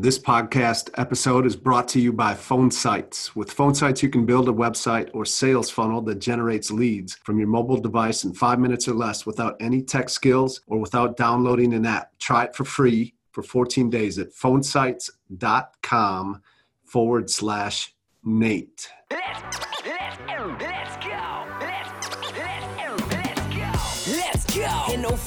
This podcast episode is brought to you by Phone Sites. With Phone Sites, you can build a website or sales funnel that generates leads from your mobile device in five minutes or less without any tech skills or without downloading an app. Try it for free for 14 days at phonesites.com forward slash Nate.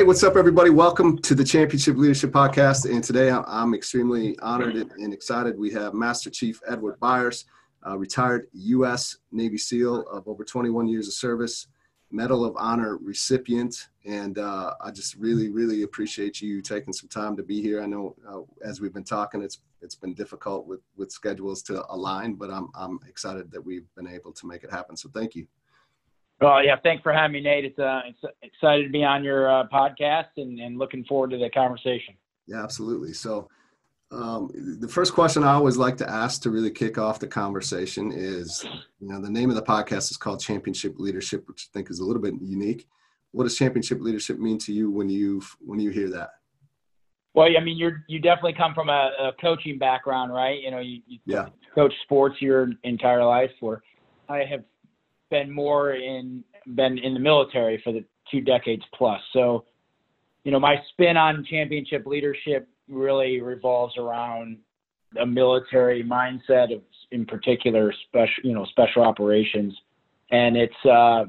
Hey, what's up, everybody? Welcome to the Championship Leadership Podcast. And today I'm extremely honored and excited. We have Master Chief Edward Byers, uh, retired U.S. Navy SEAL of over 21 years of service, Medal of Honor recipient. And uh, I just really, really appreciate you taking some time to be here. I know uh, as we've been talking, it's it's been difficult with with schedules to align, but I'm I'm excited that we've been able to make it happen. So thank you. Well, yeah, thanks for having me, Nate. It's uh, it's excited to be on your uh, podcast and, and looking forward to the conversation. Yeah, absolutely. So, um, the first question I always like to ask to really kick off the conversation is, you know, the name of the podcast is called Championship Leadership, which I think is a little bit unique. What does championship leadership mean to you when you when you hear that? Well, I mean, you're you definitely come from a, a coaching background, right? You know, you, you Yeah. coach sports your entire life. Where I have been more in been in the military for the two decades plus. So, you know, my spin on championship leadership really revolves around a military mindset of, in particular, special you know special operations, and it's uh,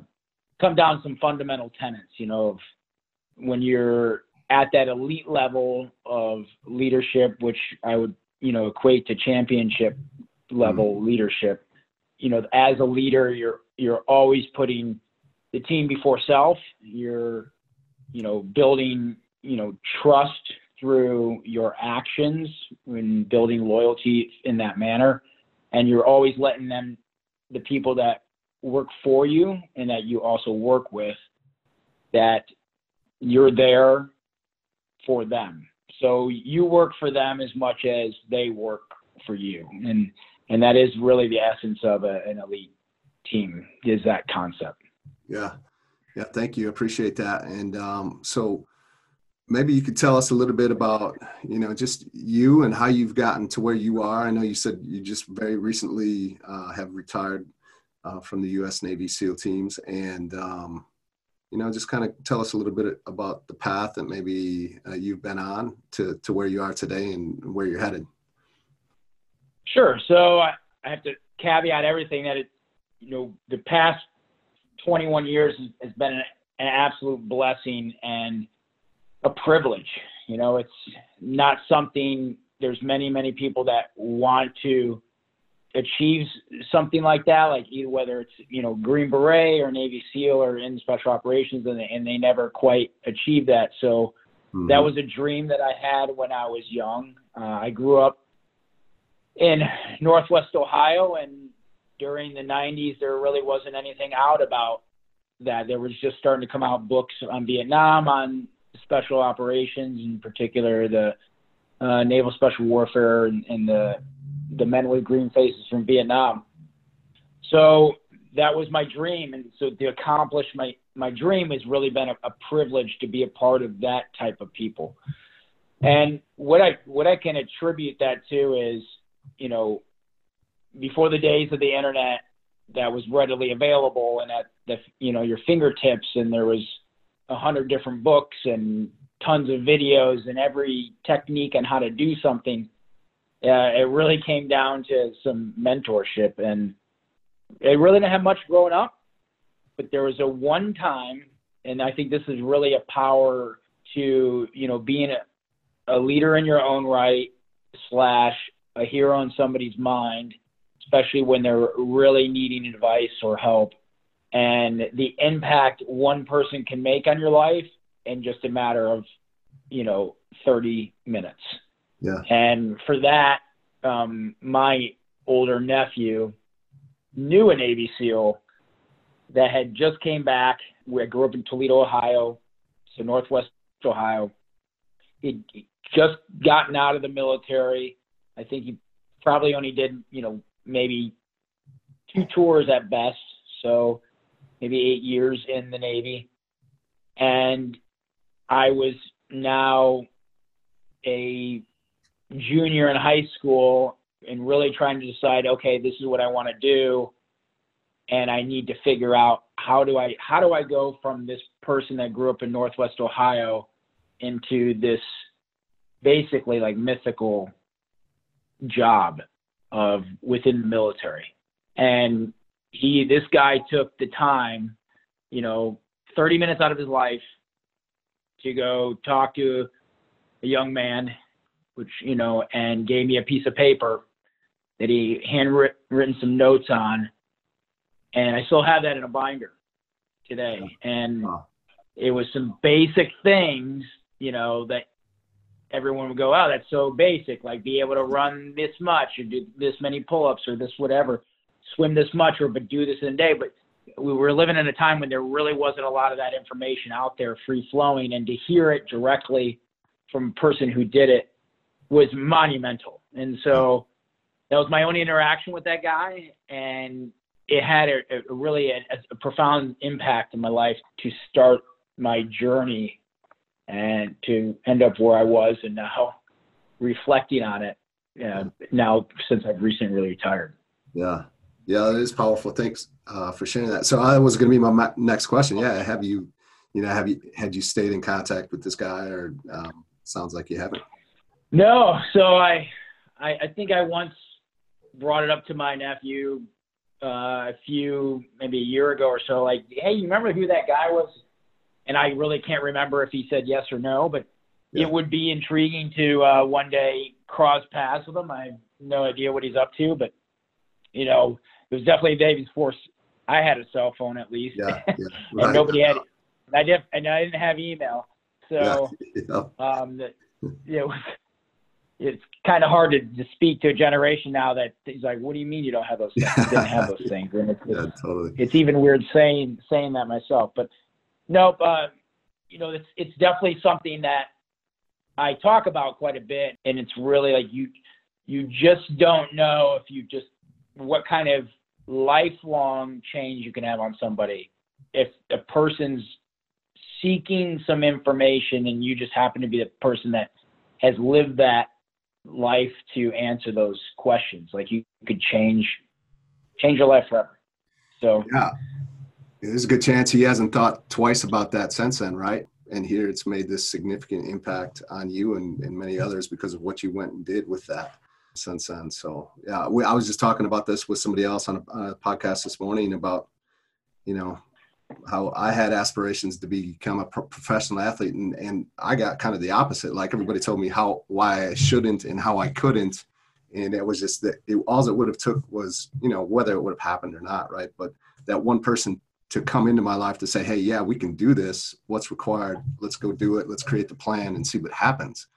come down to some fundamental tenets. You know, of when you're at that elite level of leadership, which I would, you know, equate to championship level leadership. You know, as a leader, you're you're always putting the team before self. You're, you know, building, you know, trust through your actions and building loyalty in that manner. And you're always letting them, the people that work for you and that you also work with, that you're there for them. So you work for them as much as they work for you. And and that is really the essence of a, an elite team is that concept. Yeah, yeah. Thank you. Appreciate that. And um, so, maybe you could tell us a little bit about you know just you and how you've gotten to where you are. I know you said you just very recently uh, have retired uh, from the U.S. Navy SEAL teams, and um, you know just kind of tell us a little bit about the path that maybe uh, you've been on to to where you are today and where you're headed. Sure. So I, I have to caveat everything that it, you know, the past 21 years has, been an, an absolute blessing and a privilege. You know, it's not something. There's many, many people that want to achieve something like that, like either whether it's you know Green Beret or Navy SEAL or in special operations, and they, and they never quite achieve that. So that was a dream that I had when I was young. Uh, I grew up in Northwest Ohio, and during the 90s, there really wasn't anything out about that. There was just starting to come out books on Vietnam, on special operations, in particular the uh, naval special warfare and, and the the men with green faces from Vietnam. So that was my dream, and so to accomplish my my dream has really been a, a privilege to be a part of that type of people. And what I what I can attribute that to is, you know, before the days of the internet that was readily available and at the you know your fingertips, and there was a hundred different books and tons of videos and every technique on how to do something. Uh, it really came down to some mentorship, and I really didn't have much growing up, but there was a one time, and I think this is really a power to you know being a a leader in your own right slash a hero in somebody's mind, especially when they're really needing advice or help, and the impact one person can make on your life in just a matter of, you know, 30 minutes. Yeah. And for that, um, my older nephew knew a Navy SEAL that had just came back. We grew up in Toledo, Ohio, so Northwest Ohio. He'd just gotten out of the military. I think he probably only did, you know, maybe two tours at best. So maybe eight years in the Navy. And I was now a junior in high school and really trying to decide, okay, this is what I want to do. And I need to figure out how do I how do I go from this person that grew up in Northwest Ohio into this basically like mythical job of within the military. And he, this guy took the time, you know, 30 minutes out of his life to go talk to a young man, which, you know, and gave me a piece of paper that he handwritten some notes on. And I still have that in a binder today. And it was some basic things, you know, that everyone would go, "Oh, that's so basic. Like be able to run this much or do this many pull-ups or this whatever, swim this much or but do this in a day." But we were living in a time when there really wasn't a lot of that information out there, free flowing, and to hear it directly from a person who did it was monumental. And so that was my only interaction with that guy, and it had a, a really a, a profound impact in my life to start my journey and to end up where I was and now reflecting on it uh, now since I've recently retired. Yeah. Yeah, it is powerful. Thanks uh, for sharing that. So that was going to be my next question. Yeah, have you, you know, have you had you stayed in contact with this guy, or um, sounds like you haven't? No. So I, I, I think I once brought it up to my nephew uh, a few, maybe a year ago or so. Like, hey, you remember who that guy was? And I really can't remember if he said yes or no, but yeah. it would be intriguing to uh, one day cross paths with him. I have no idea what he's up to, but you know, it was definitely Davies Force. I had a cell phone at least, yeah, yeah. Right. and nobody had. And I did, and I didn't have email, so um, the, you know, it's kind of hard to, to speak to a generation now that he's like, "What do you mean you don't have those? Things? didn't have those things?" And it's, totally. It's even weird saying saying that myself, but Nope. Uh, you know, it's it's definitely something that I talk about quite a bit, and it's really like you you just don't know if you just what kind of lifelong change you can have on somebody if a person's seeking some information and you just happen to be the person that has lived that life to answer those questions like you could change change your life forever so yeah there's a good chance he hasn't thought twice about that since then, right? And here it's made this significant impact on you and, and many others because of what you went and did with that since then. So yeah, we, I was just talking about this with somebody else on a, on a podcast this morning about, you know, how I had aspirations to become a pro- professional athlete, and, and I got kind of the opposite. Like everybody told me how why I shouldn't and how I couldn't, and it was just that it, all it would have took was you know whether it would have happened or not, right? But that one person to come into my life to say, hey, yeah, we can do this. What's required? Let's go do it. Let's create the plan and see what happens.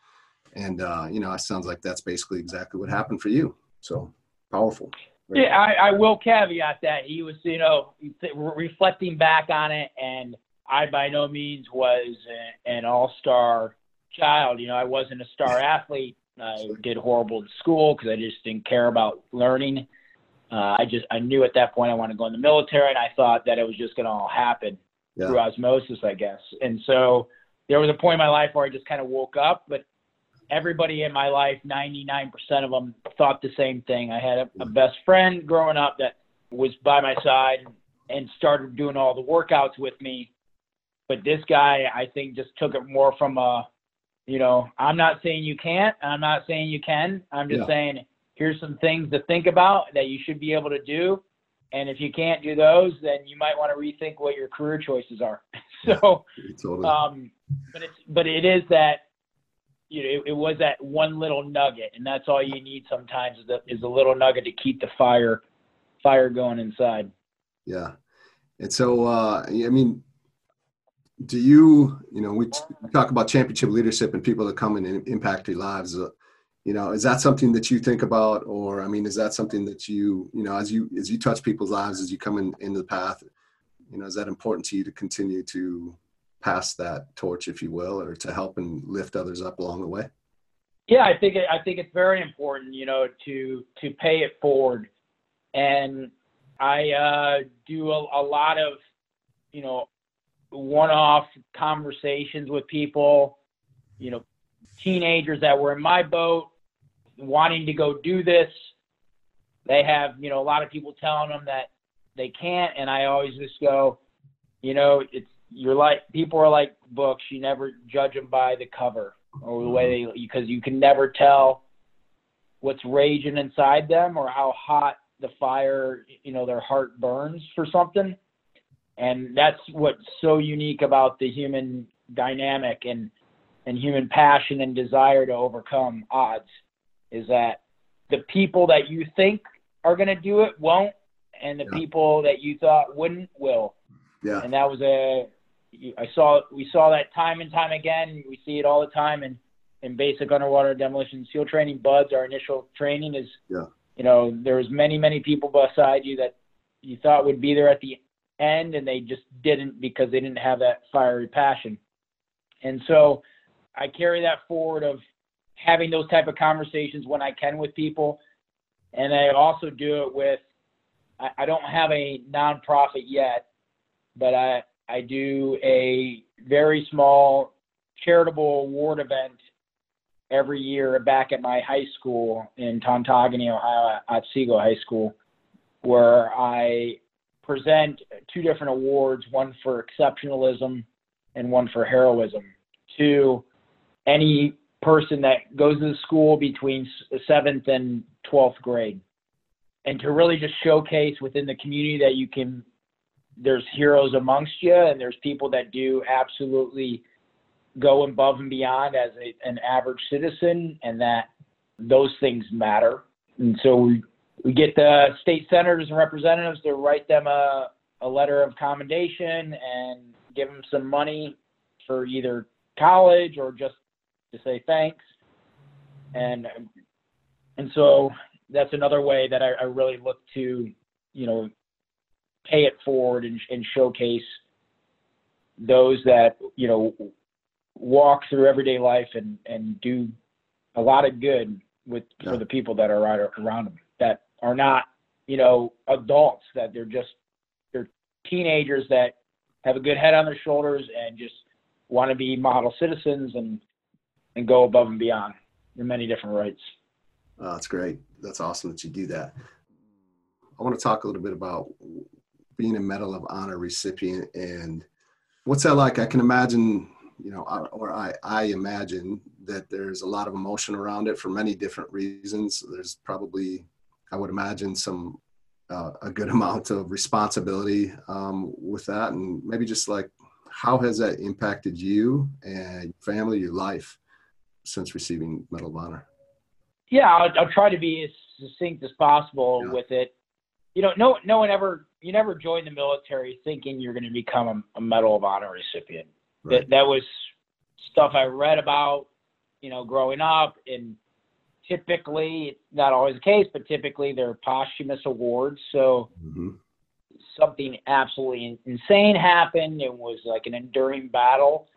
And uh, you know, it sounds like that's basically exactly what happened for you. So powerful. Yeah, I, I will caveat that he was, you know, reflecting back on it, and I by no means was an all-star child. You know, I wasn't a star athlete. I did horrible in school because I just didn't care about learning. Uh, I just I knew at that point I wanted to go in the military, and I thought that it was just going to all happen Yeah. through osmosis, I guess. And so there was a point in my life where I just kind of woke up, but everybody in my life, 99% of them thought the same thing. I had a, a best friend growing up that was by my side and started doing all the workouts with me. But this guy, I think, just took it more from a, you know, I'm not saying you can't, I'm not saying you can. I'm just Yeah. saying here's some things to think about that you should be able to do. And if you can't do those, then you might want to rethink what your career choices are. so, Totally. um, but it's but it is that you know it, it was that one little nugget, and that's all you need sometimes is, the, is a little nugget to keep the fire fire going inside. Yeah. And so, uh, I mean, do you, you know, we, t- we talk about championship leadership and people that come and impact your lives. Uh, you know, is that something that you think about, or I mean, is that something that you, you know, as you as you touch people's lives, as you come in into the path, you know, is that important to you to continue to pass that torch, if you will, or to help and lift others up along the way? Yeah, I think it, I think it's very important, you know, to to pay it forward, and I uh, do a, a lot of, you know, one-off conversations with people, you know, teenagers that were in my boat, wanting to go do this. They have, you know, a lot of people telling them that they can't, and I always just go, you know, it's you're like people are like books. You never judge them by the cover or the way they because you can never tell what's raging inside them or how hot the fire you know their heart burns for something and that's what's so unique about the human dynamic and and human passion and desire to overcome odds is that the people that you think are going to do it won't and the Yeah. people that you thought wouldn't will Yeah. and that was a I saw we saw that time and time again. We see it all the time in in basic underwater demolition seal training. BUD/S, our initial training is, Yeah. you know, there was many many people beside you that you thought would be there at the end, and they just didn't because they didn't have that fiery passion. And so I carry that forward of having those type of conversations when I can with people, and I also do it with. I, I don't have a nonprofit yet, but I I do a very small charitable award event every year back at my high school in Tontogany, Ohio, at Otsego High School, where I present two different awards, one for exceptionalism and one for heroism, to any person that goes to the school between seventh and 12th grade. And to really just showcase within the community that you can there's heroes amongst you and there's people that do absolutely go above and beyond as a, an average citizen and that those things matter and so we, we get the state senators and representatives to write them a, a letter of commendation and give them some money for either college or just to say thanks and and so that's another way that I, I really look to you know pay it forward and, and showcase those that you know walk through everyday life and and do a lot of good with Yeah. for the people that are right around them that are not you know adults that they're just they're teenagers that have a good head on their shoulders and just want to be model citizens and and go above and beyond in many different rights Oh, that's great. That's awesome that you do that. I want to talk a little bit about being a Medal of Honor recipient and what's that like? I can imagine, you know, or I, I imagine that there's a lot of emotion around it for many different reasons. There's probably, I would imagine, some uh, a good amount of responsibility um, with that, and maybe just like how has that impacted you and family, your life since receiving Medal of Honor? Yeah, I'll, I'll try to be as succinct as possible Yeah. with it. You know, no, no one ever, you never join the military thinking you're going to become a, a Medal of Honor recipient. Right. That that was stuff I read about, you know, growing up, and typically, it's not always the case, but typically they're posthumous awards. So hmm something absolutely insane happened. It was like an enduring battle,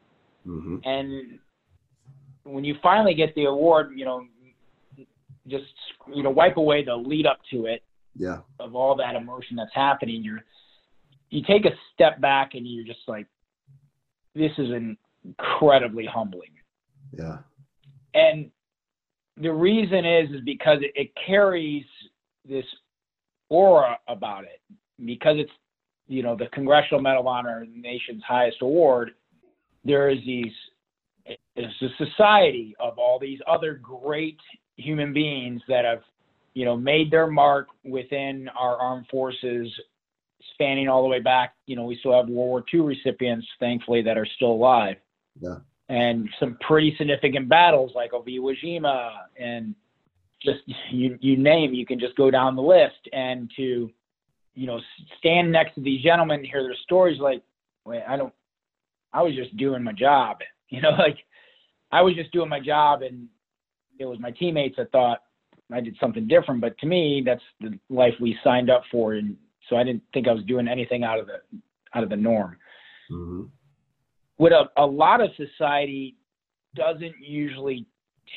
hmm and when you finally get the award, you know, just you know wipe away the lead up to it Yeah. of all that emotion that's happening, you're you take a step back and you're just like, this is incredibly humbling. Yeah. And the reason is is because it, it carries this aura about it because it's you know the Congressional Medal of Honor, the nation's highest award. There is these it's a society of all these other great human beings that have you know made their mark within our armed forces spanning all the way back you know we still have world war ii recipients thankfully that are still alive. Yeah. and some pretty significant battles like of Iwo Jima and just you you name you can just go down the list. And to you know stand next to these gentlemen and hear their stories like wait I don't I was just doing my job you know like I was just doing my job and it was my teammates that thought I did something different but to me that's the life we signed up for. And so I didn't think I was doing anything out of the out of the norm. Hmm what a, a lot of society doesn't usually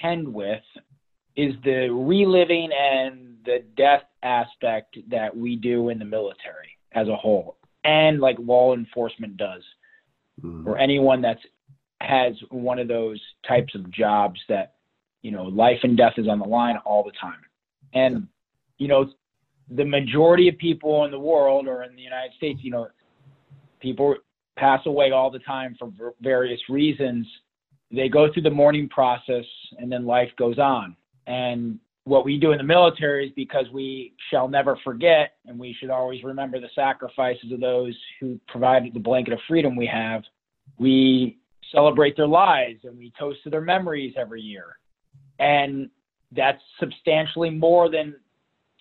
tend with is the reliving and the death aspect that we do in the military as a whole and like law enforcement does hmm or anyone that's has one of those types of jobs that you know life and death is on the line all the time. And you know the majority of people in the world or in the united states you know people pass away all the time for various reasons. They go through the mourning process and then life goes on. And what we do in the military is because we shall never forget and we should always remember the sacrifices of those who provided the blanket of freedom we have we celebrate their lives and we toast to their memories every year. And that's substantially more than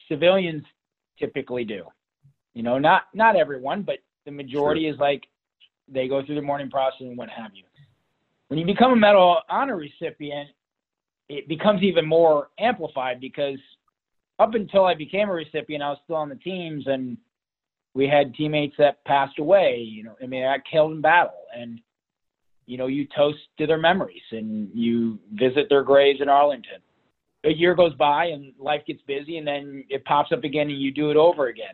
civilians typically do. You know, not not everyone, but the majority is like they go through the mourning process and what have you. When you become a Medal of Honor recipient, it becomes even more amplified because up until I became a recipient, I was still on the teams and we had teammates that passed away. You know, I mean, I killed in battle, and you know, you toast to their memories and you visit their graves in Arlington. A year goes by and life gets busy, and then it pops up again, and you do it over again.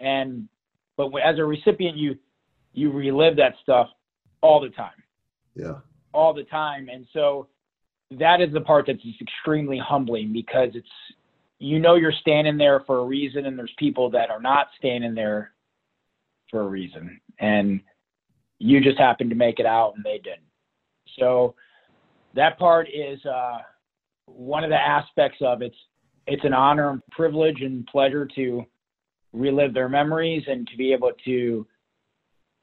And but as a recipient, you you relive that stuff all the time, Yeah. all the time, and so that is the part that's just extremely humbling because it's you know you're standing there for a reason, and there's people that are not standing there for a reason, and you just happened to make it out and they didn't. So that part is uh, one of the aspects of it's it's an honor and privilege and pleasure to relive their memories and to be able to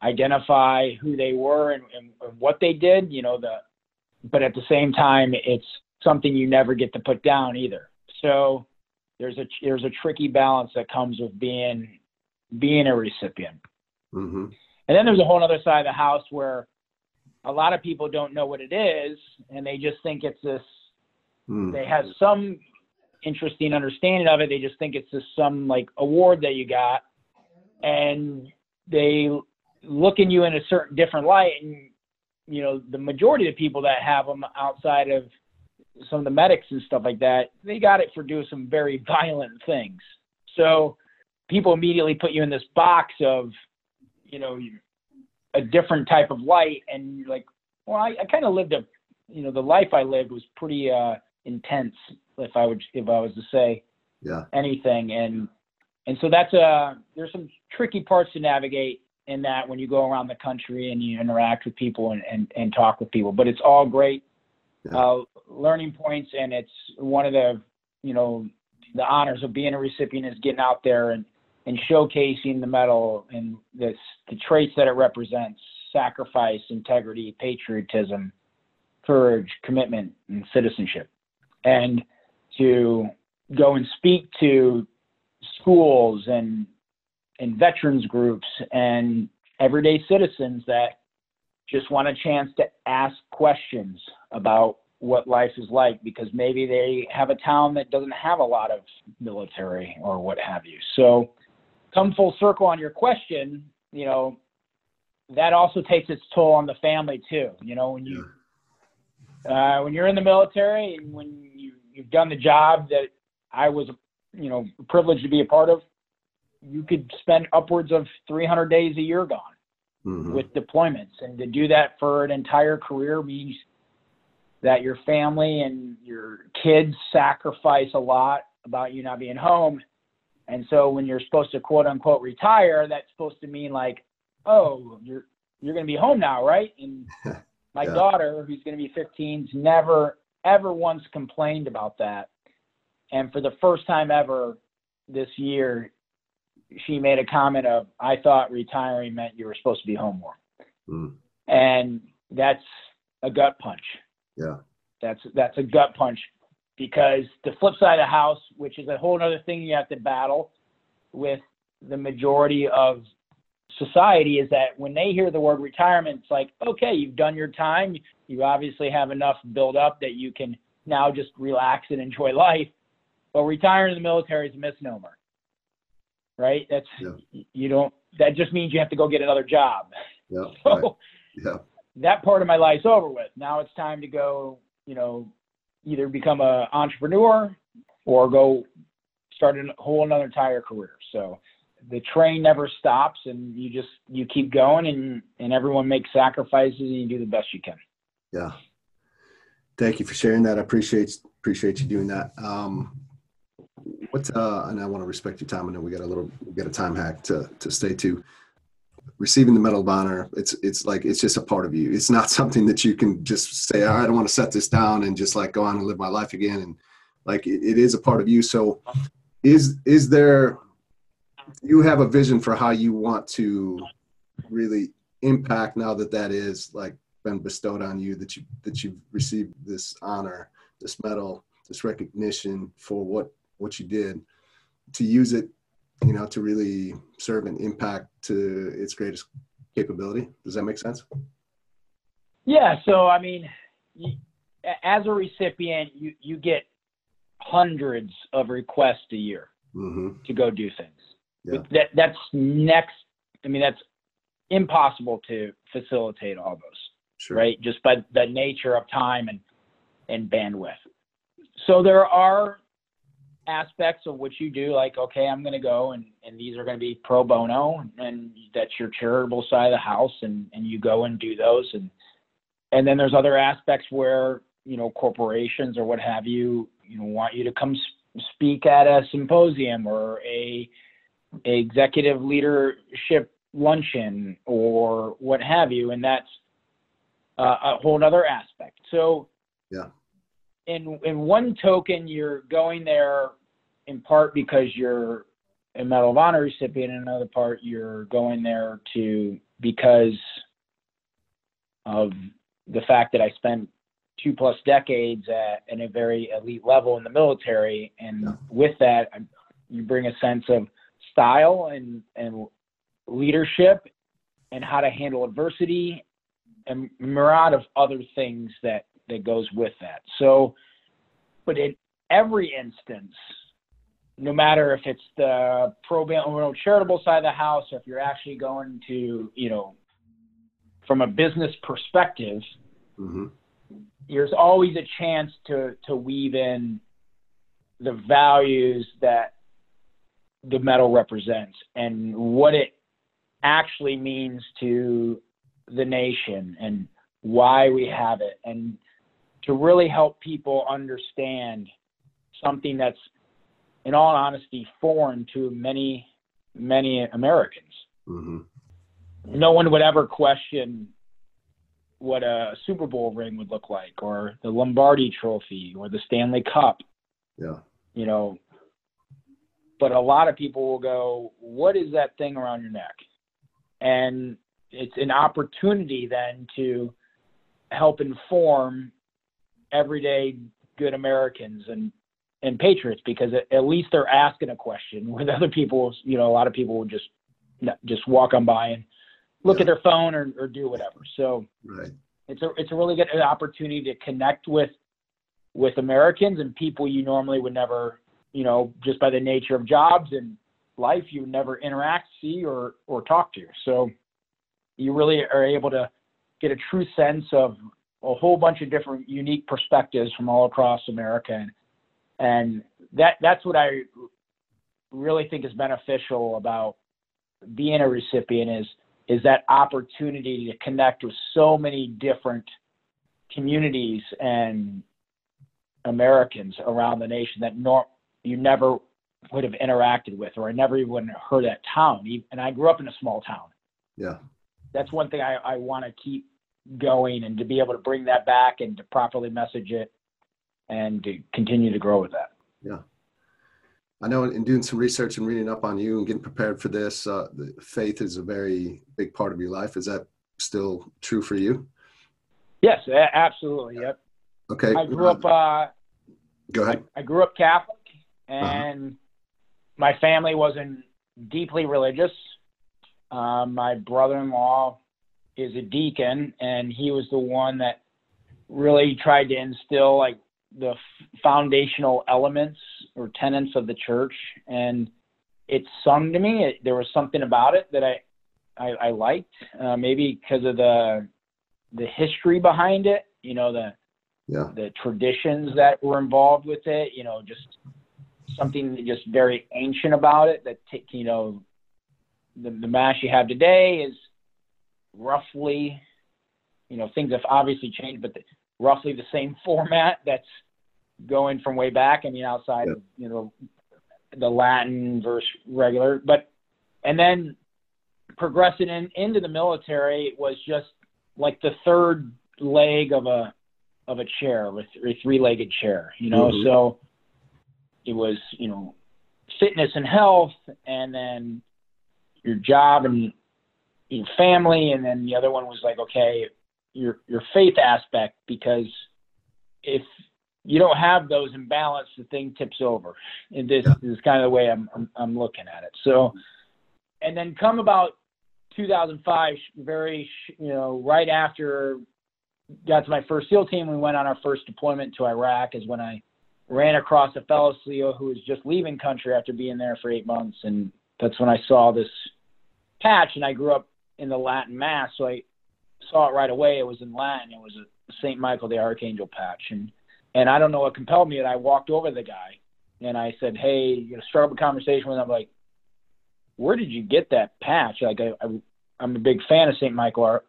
identify who they were and, and, and what they did. You know the, but at the same time, it's something you never get to put down either. So there's a there's a tricky balance that comes with being being a recipient. hmm And then there's a whole other side of the house where a lot of people don't know what it is and they just think it's this Mm. they have some interesting understanding of it. They just think it's just some like award that you got and they look in you in a certain different light and you know the majority of the people that have them outside of some of the medics and stuff like that they got it for doing some very violent things so people immediately put you in this box of you know a different type of light and you're like well i, I kind of lived a you know the life i lived was pretty uh intense if i would if i was to say Yeah. anything and and so that's a there's some tricky parts to navigate in that when you go around the country and you interact with people and and, and talk with people but it's all great Yeah. uh, learning points and it's one of the you know the honors of being a recipient is getting out there and and showcasing the medal and the the traits that it represents sacrifice integrity patriotism courage commitment and citizenship and to go and speak to schools and and veterans groups and everyday citizens that just want a chance to ask questions about what life is like because maybe they have a town that doesn't have a lot of military or what have you. So come full circle on your question, you know, that also takes its toll on the family too. You know, when you uh, when you're in the military and when you you've done the job that I was, you know, privileged to be a part of, you could spend upwards of 300 days a year gone Mhm. with deployments. And to do that for an entire career means that your family and your kids sacrifice a lot about you not being home. And so when you're supposed to quote unquote retire, that's supposed to mean like, oh, you're you're going to be home now, right? And my Yeah. daughter, who's going to be 15, has never ever once complained about that. And for the first time ever this year, she made a comment of, "I thought retiring meant you were supposed to be home more," Mm. and that's a gut punch. Yeah. That's that's a gut punch because the flip side of the house, which is a whole other thing you have to battle with the majority of society, is that when they hear the word retirement, it's like, okay, you've done your time. You obviously have enough build up that you can now just relax and enjoy life. But retiring in the military is a misnomer, right? That's Yeah. you don't. That just means you have to go get another job. Yeah. So Right. Yeah. that part of my life's over with. Now it's time to go, you know, either become an entrepreneur or go start a whole another entire career. So the train never stops and you just you keep going and and everyone makes sacrifices and you do the best you can. Yeah. Thank you for sharing that. I appreciate appreciate you doing that. Um, what uh, and I want to respect your time. I know we got a little we got a time hack to to stay to. Receiving the Medal of Honor, it's it's like it's just a part of you. It's not something that you can just say, "All right, I don't want to set this down and just like go on and live my life again. And like it, it is a part of you. So, is is there? You have a vision for how you want to really impact now that that is like been bestowed on you that you that you've received this honor this medal this recognition for what what you did to use it you know to really serve and impact to its greatest capability does that make sense Yeah, so I mean, as a recipient, you you get hundreds of requests a year mm-hmm. to go do things. Yeah. That that's next. I mean, that's impossible to facilitate all those, sure right? Just by the nature of time and and bandwidth. So there are aspects of what you do, like okay, I'm going to go and and these are going to be pro bono, and that's your charitable side of the house, and and you go and do those, and and then there's other aspects where you know corporations or what have you, you know, want you to come speak at a symposium or a a executive leadership luncheon or what have you, and that's uh, a whole other aspect. So, Yeah. In in one token, you're going there in part because you're a Medal of Honor recipient. In another part, you're going there to because of the fact that I spent two plus decades at, at a very elite level in the military, and Yeah. with that, I- you bring a sense of style and and leadership and how to handle adversity and myriad of other things that that goes with that. So, but in every instance, no matter if it's the pro bono charitable side of the house, or if you're actually going to, you know, from a business perspective, mm-hmm. there's always a chance to to weave in the values that the medal represents and what it actually means to the nation and why we have it and to really help people understand something that's in all honesty foreign to many many Americans Mm-hmm. no one would ever question what a Super Bowl ring would look like, or the Lombardi Trophy, or the Stanley Cup. yeah You know, but a lot of people will go, "What is that thing around your neck?" And it's an opportunity then to help inform everyday good Americans and and patriots because at, at least they're asking a question. With other people, you know, a lot of people will just just walk on by and look Yeah. at their phone or, or do whatever. So right it's a it's a really good uh, opportunity to connect with with Americans and people you normally would never, you know, just by the nature of jobs and life, you would never interact, see, or or talk to. So you really are able to get a true sense of a whole bunch of different unique perspectives from all across America, and, and that that's what I really think is beneficial about being a recipient is is that opportunity to connect with so many different communities and Americans around the nation that nor- you never would have interacted with, or I never even would have heard that town. And I grew up in a small town. Yeah. That's one thing I, I want to keep going and to be able to bring that back and to properly message it and to continue to grow with that. Yeah. I know in doing some research and reading up on you and getting prepared for this, uh, faith is a very big part of your life. Is that still true for you? Yes, absolutely. Yep. Okay. I grew up. Uh, Go ahead. I, I grew up Catholic, and uh-huh. my family wasn't deeply religious. Um, my brother-in-law is a deacon, and he was the one that really tried to instill like the foundational elements or tenets of the church, and it sung to me. It, there was something about it that I I, I liked, uh, maybe because of the the history behind it. You know the yeah. the traditions that were involved with it. You know, just something just very ancient about it. That t- you know, the, the mass you have today is roughly, you know, things have obviously changed, but the, roughly the same format that's going from way back. I mean, outside yeah. of you know the Latin versus regular, but and then progressing in, into the military was just like the third leg of a of a chair, a three-legged chair, you know. Mm-hmm. So it was, you know, fitness and health, and then your job and your family, and then the other one was like, okay, your your faith aspect, because if you don't have those in balance, the thing tips over. And this, yeah. is kind of the way I'm, I'm I'm looking at it. So, and then come about 2005, very you know right after got to my first SEAL team, we went on our first deployment to Iraq. Is when I ran across a fellow SEAL who was just leaving country after being there for eight months, and that's when I saw this patch. And I grew up in the Latin Mass, so I saw it right away. It was in Latin. It was a Saint Michael the Archangel patch, and and I don't know what compelled me. And I walked over to the guy and I said, "Hey, you know, start up a conversation with him." I'm like, "Where did you get that patch?" Like, I, I I'm a big fan of Saint Michael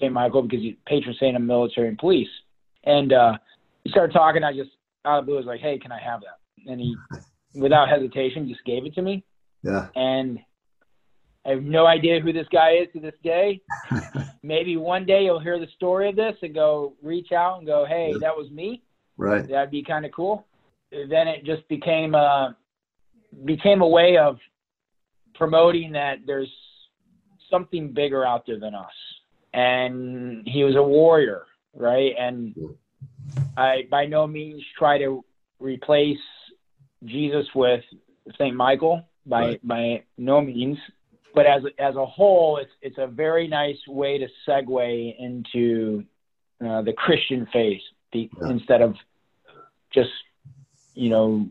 St. Michael because he's patron saint of military and police. And uh, he started talking. I just out of blue was like, "Hey, can I have that?" And he, without hesitation, just gave it to me. Yeah. And I have no idea who this guy is to this day. Maybe one day you'll hear the story of this and go reach out and go, "Hey, yeah. that was me." Right. That'd be kind of cool. Then it just became a uh, became a way of promoting that there's something bigger out there than us and he was a warrior, right? And I by no means try to replace Jesus with Saint Michael by right. by no means, but as as a whole, it's it's a very nice way to segue into uh, the Christian faith the, yeah. instead of just you know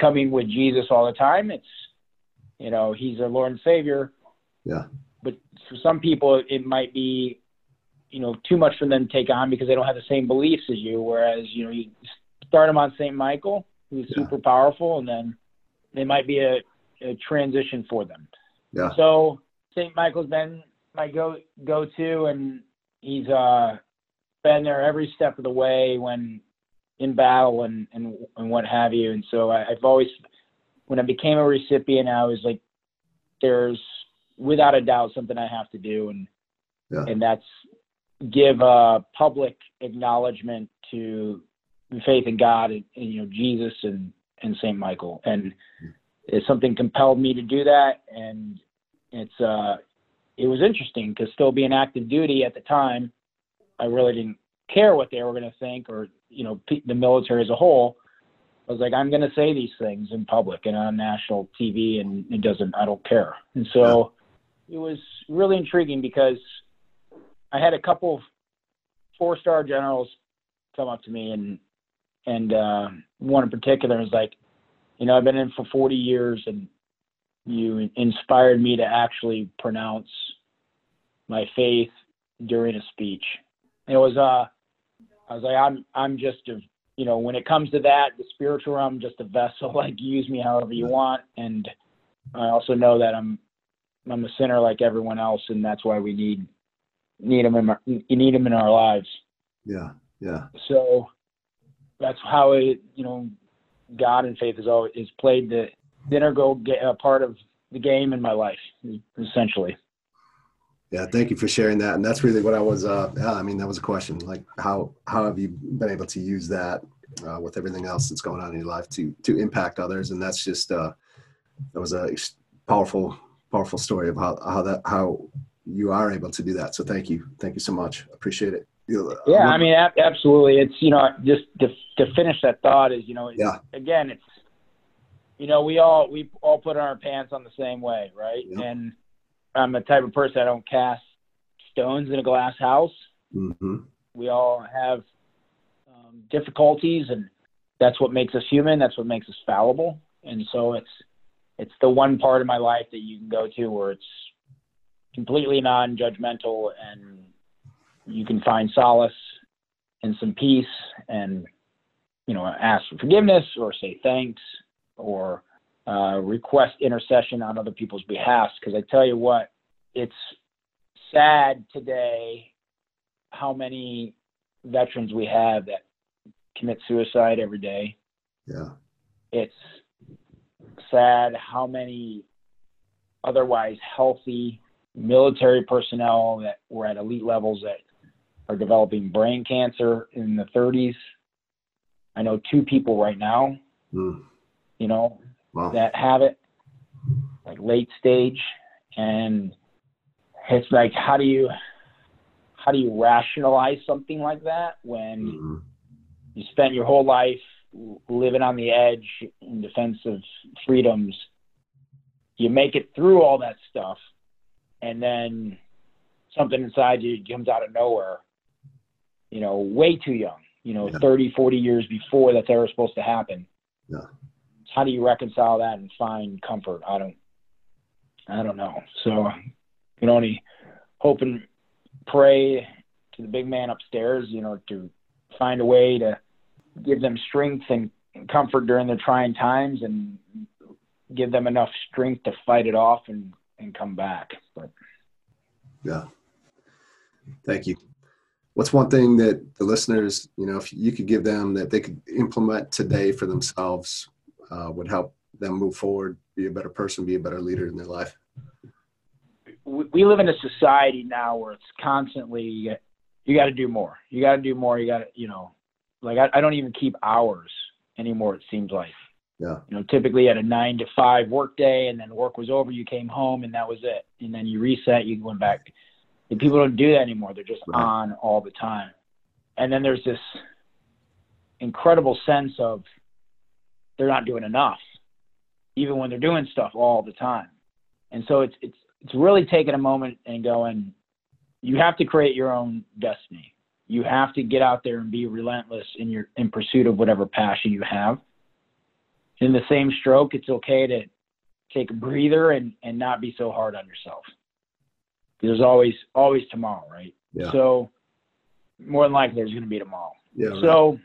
coming with Jesus all the time. It's you know he's our Lord and Savior. Yeah but for some people it might be you know too much for them to take on because they don't have the same beliefs as you whereas you know you start them on st michael who's yeah. super powerful and then they might be a, a transition for them yeah. So st michael's been my go go to and he's uh been there every step of the way when in battle and and, and what have you. And so I, i've always when i became a recipient i was like there's without a doubt something I have to do, and yeah. and that's give a public acknowledgement to the faith in God and, and you know Jesus and and Saint Michael, and it's something compelled me to do that, and it's uh it was interesting because still being active duty at the time, I really didn't care what they were going to think or you know the military as a whole. I was like, I'm going to say these things in public and on national TV, and it doesn't. I don't care. And so it was really intriguing because I had a couple of four star generals come up to me and and uh, one in particular was like, you know, I've been in for 40 years and you inspired me to actually pronounce my faith during a speech. It was uh I was like I'm I'm just a you know, when it comes to that, the spiritual realm, I'm just a vessel. Like use me however you want, and I also know that I'm I'm a sinner like everyone else, and that's why we need need them in our, you need them in our lives. Yeah, yeah, So that's how it, you know, God and faith has always is played the, the integral uh, part of the game in my life, essentially. yeah. Thank you for sharing that, and that's really what I was. Uh, yeah, I mean, that was a question. Like, how how have you been able to use that uh, with everything else that's going on in your life to to impact others? And that's just uh, that was a powerful powerful story of how how that how you are able to do that. So thank you, thank you so much. Appreciate it. Yeah, I mean, ab- absolutely. It's you know, just to to finish that thought is you know, Yeah. again, it's you know, we all we all put our pants on the same way, right? Yeah. And I'm the type of person I don't cast stones in a glass house. Mhm. We all have um, difficulties, and that's what makes us human. That's what makes us fallible. And so it's it's the one part of my life that you can go to where it's completely non-judgmental, and you can find solace and some peace, and you know, ask for forgiveness or say thanks or uh, request intercession on other people's behalf. Because I tell you what, it's sad today how many veterans we have that commit suicide every day. Yeah, It's sad how many otherwise healthy military personnel that were at elite levels that are developing brain cancer in the 30s. I know two people right now, Mm. you know, Wow. that have it, like late stage, and it's like, how do you, how do you rationalize something like that when Mhm. you spent your whole life living on the edge in defense of freedoms? You make it through all that stuff, and then something inside you comes out of nowhere. You know, way too young. You know, Yeah. thirty, forty 30, 40 years before that's ever supposed to happen Yeah. how do you reconcile that and find comfort? I don't, I don't know. So you can only hope and pray to the big man upstairs, you know, to find a way to give them strength and comfort during the trying times and give them enough strength to fight it off and, and come back. But Yeah. Thank you. What's one thing that the listeners, you know, if you could give them that they could implement today for themselves, uh, would help them move forward, be a better person, be a better leader in their life? we, live in a society now where it's constantly you got to do more. You got to do more. You got to, you know, like I, I don't even keep hours anymore. It seems like, Yeah. you know, typically had a nine to five work day, and then work was over. You came home, and that was it. And then you reset. You went back. And people don't do that anymore. They're just Right. on all the time. And then there's this incredible sense of they're not doing enough, even when they're doing stuff all the time. And so it's it's it's really taking a moment and going, you have to create your own destiny. You have to get out there and be relentless in your in pursuit of whatever passion you have. In the same stroke, it's okay to take a breather and and not be so hard on yourself. There's always always tomorrow, right? Yeah. So more than likely there's going to be tomorrow. Yeah. right. So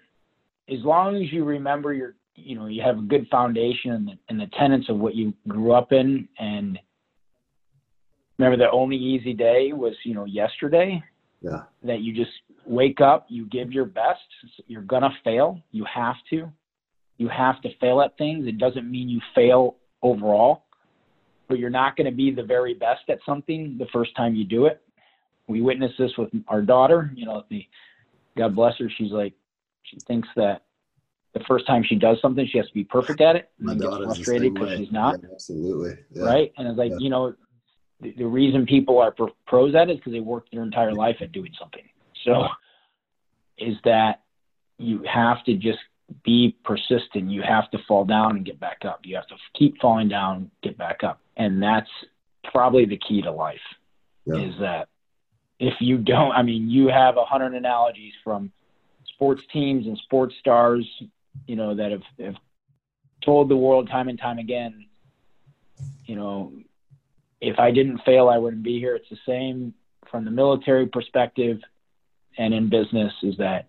as long as you remember your, you know, you have a good foundation and the, and the tenets of what you grew up in and remember the only easy day was, you know, yesterday Yeah. that you just wake up, you give your best. You're going to fail. You have to. You have to fail at things. It doesn't mean you fail overall, but you're not going to be the very best at something the first time you do it. We witnessed this with our daughter. You know, the, God bless her. She's like, she thinks that the first time she does something, she has to be perfect at it, and My gets daughter's frustrated because she's not Yeah, absolutely. Yeah. right? And it's like, Yeah. you know, the, the reason people are pro- pros at it is because they worked their entire life at doing something. So, is that you have to just be persistent. You have to fall down and get back up. You have to keep falling down, get back up, and that's probably the key to life. Yeah. Is that if you don't, I mean, you have a hundred analogies from sports teams and sports stars, you know, that have, have told the world time and time again, you know, if I didn't fail, I wouldn't be here. It's the same from the military perspective and in business is that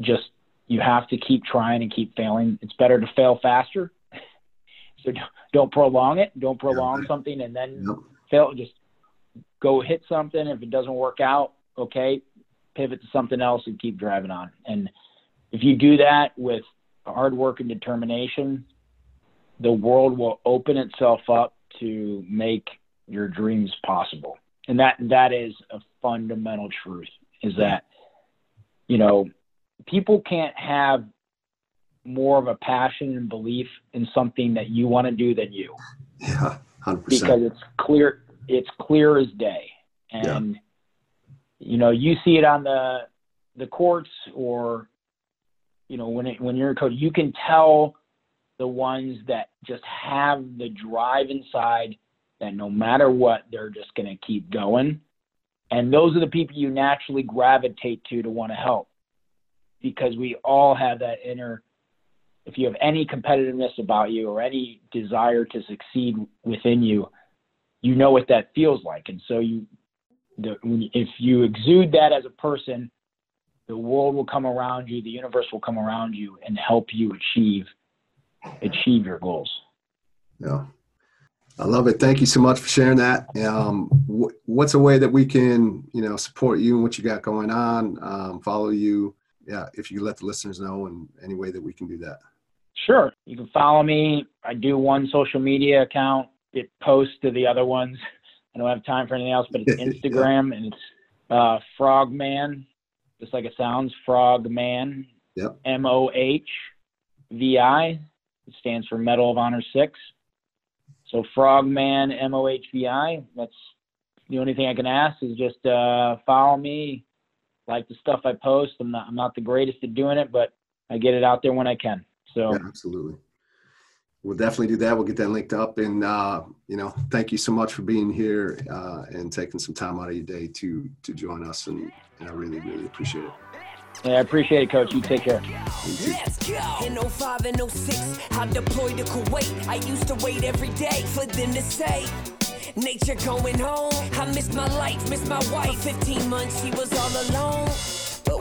just you have to keep trying and keep failing. It's better to fail faster. so don't prolong it. Don't prolong Yeah. something and then Yep. fail. Just go hit something. If it doesn't work out, okay, pivot to something else and keep driving on. And if you do that with hard work and determination, the world will open itself up to make your dreams possible. And that that is a fundamental truth is that you know people can't have more of a passion and belief in something that you want to do than you. Yeah, hundred because it's clear it's clear as day. And you know you see it on the the courts or you know when it, when you're a coach you can tell the ones that just have the drive inside that no matter what they're just going to keep going. And those are the people you naturally gravitate to to want to help because we all have that inner if you have any competitiveness about you or any desire to succeed within you, you know what that feels like. And so you, the, if you exude that as a person, the world will come around you, the universe will come around you and help you achieve achieve your goals. Yeah. I love it. Thank you so much for sharing that. Um, wh- what's a way that we can, you know, support you and what you got going on, um, follow you? Yeah, if you let the listeners know in any way that we can do that. Sure. You can follow me. I do one social media account. It posts to the other ones. I don't have time for anything else, but it's Yeah. Instagram and it's uh, Frogman, just like it sounds, Frogman. Yep. M O H V I. It stands for Medal of Honor Six. So Frogman M O H V I. That's the only thing I can ask is just uh, follow me, like the stuff I post. I'm not I'm not the greatest at doing it, but I get it out there when I can. So Yeah, absolutely. We'll definitely do that. We'll get that linked up. And, uh, you know, thank you so much for being here uh, and taking some time out of your day to to join us. And, and I really, really appreciate it. yeah, I appreciate it, Coach. You take care. Let's go. In 05 and 06, I deployed to Kuwait. I used to wait every day for them to say, Nature going home. I missed my life, missed my wife. 15 months, she was all alone.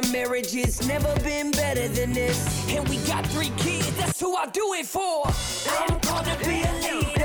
of marriage, it's never been better than this. And we got three kids, that's who I do it for. I'm to be a leader.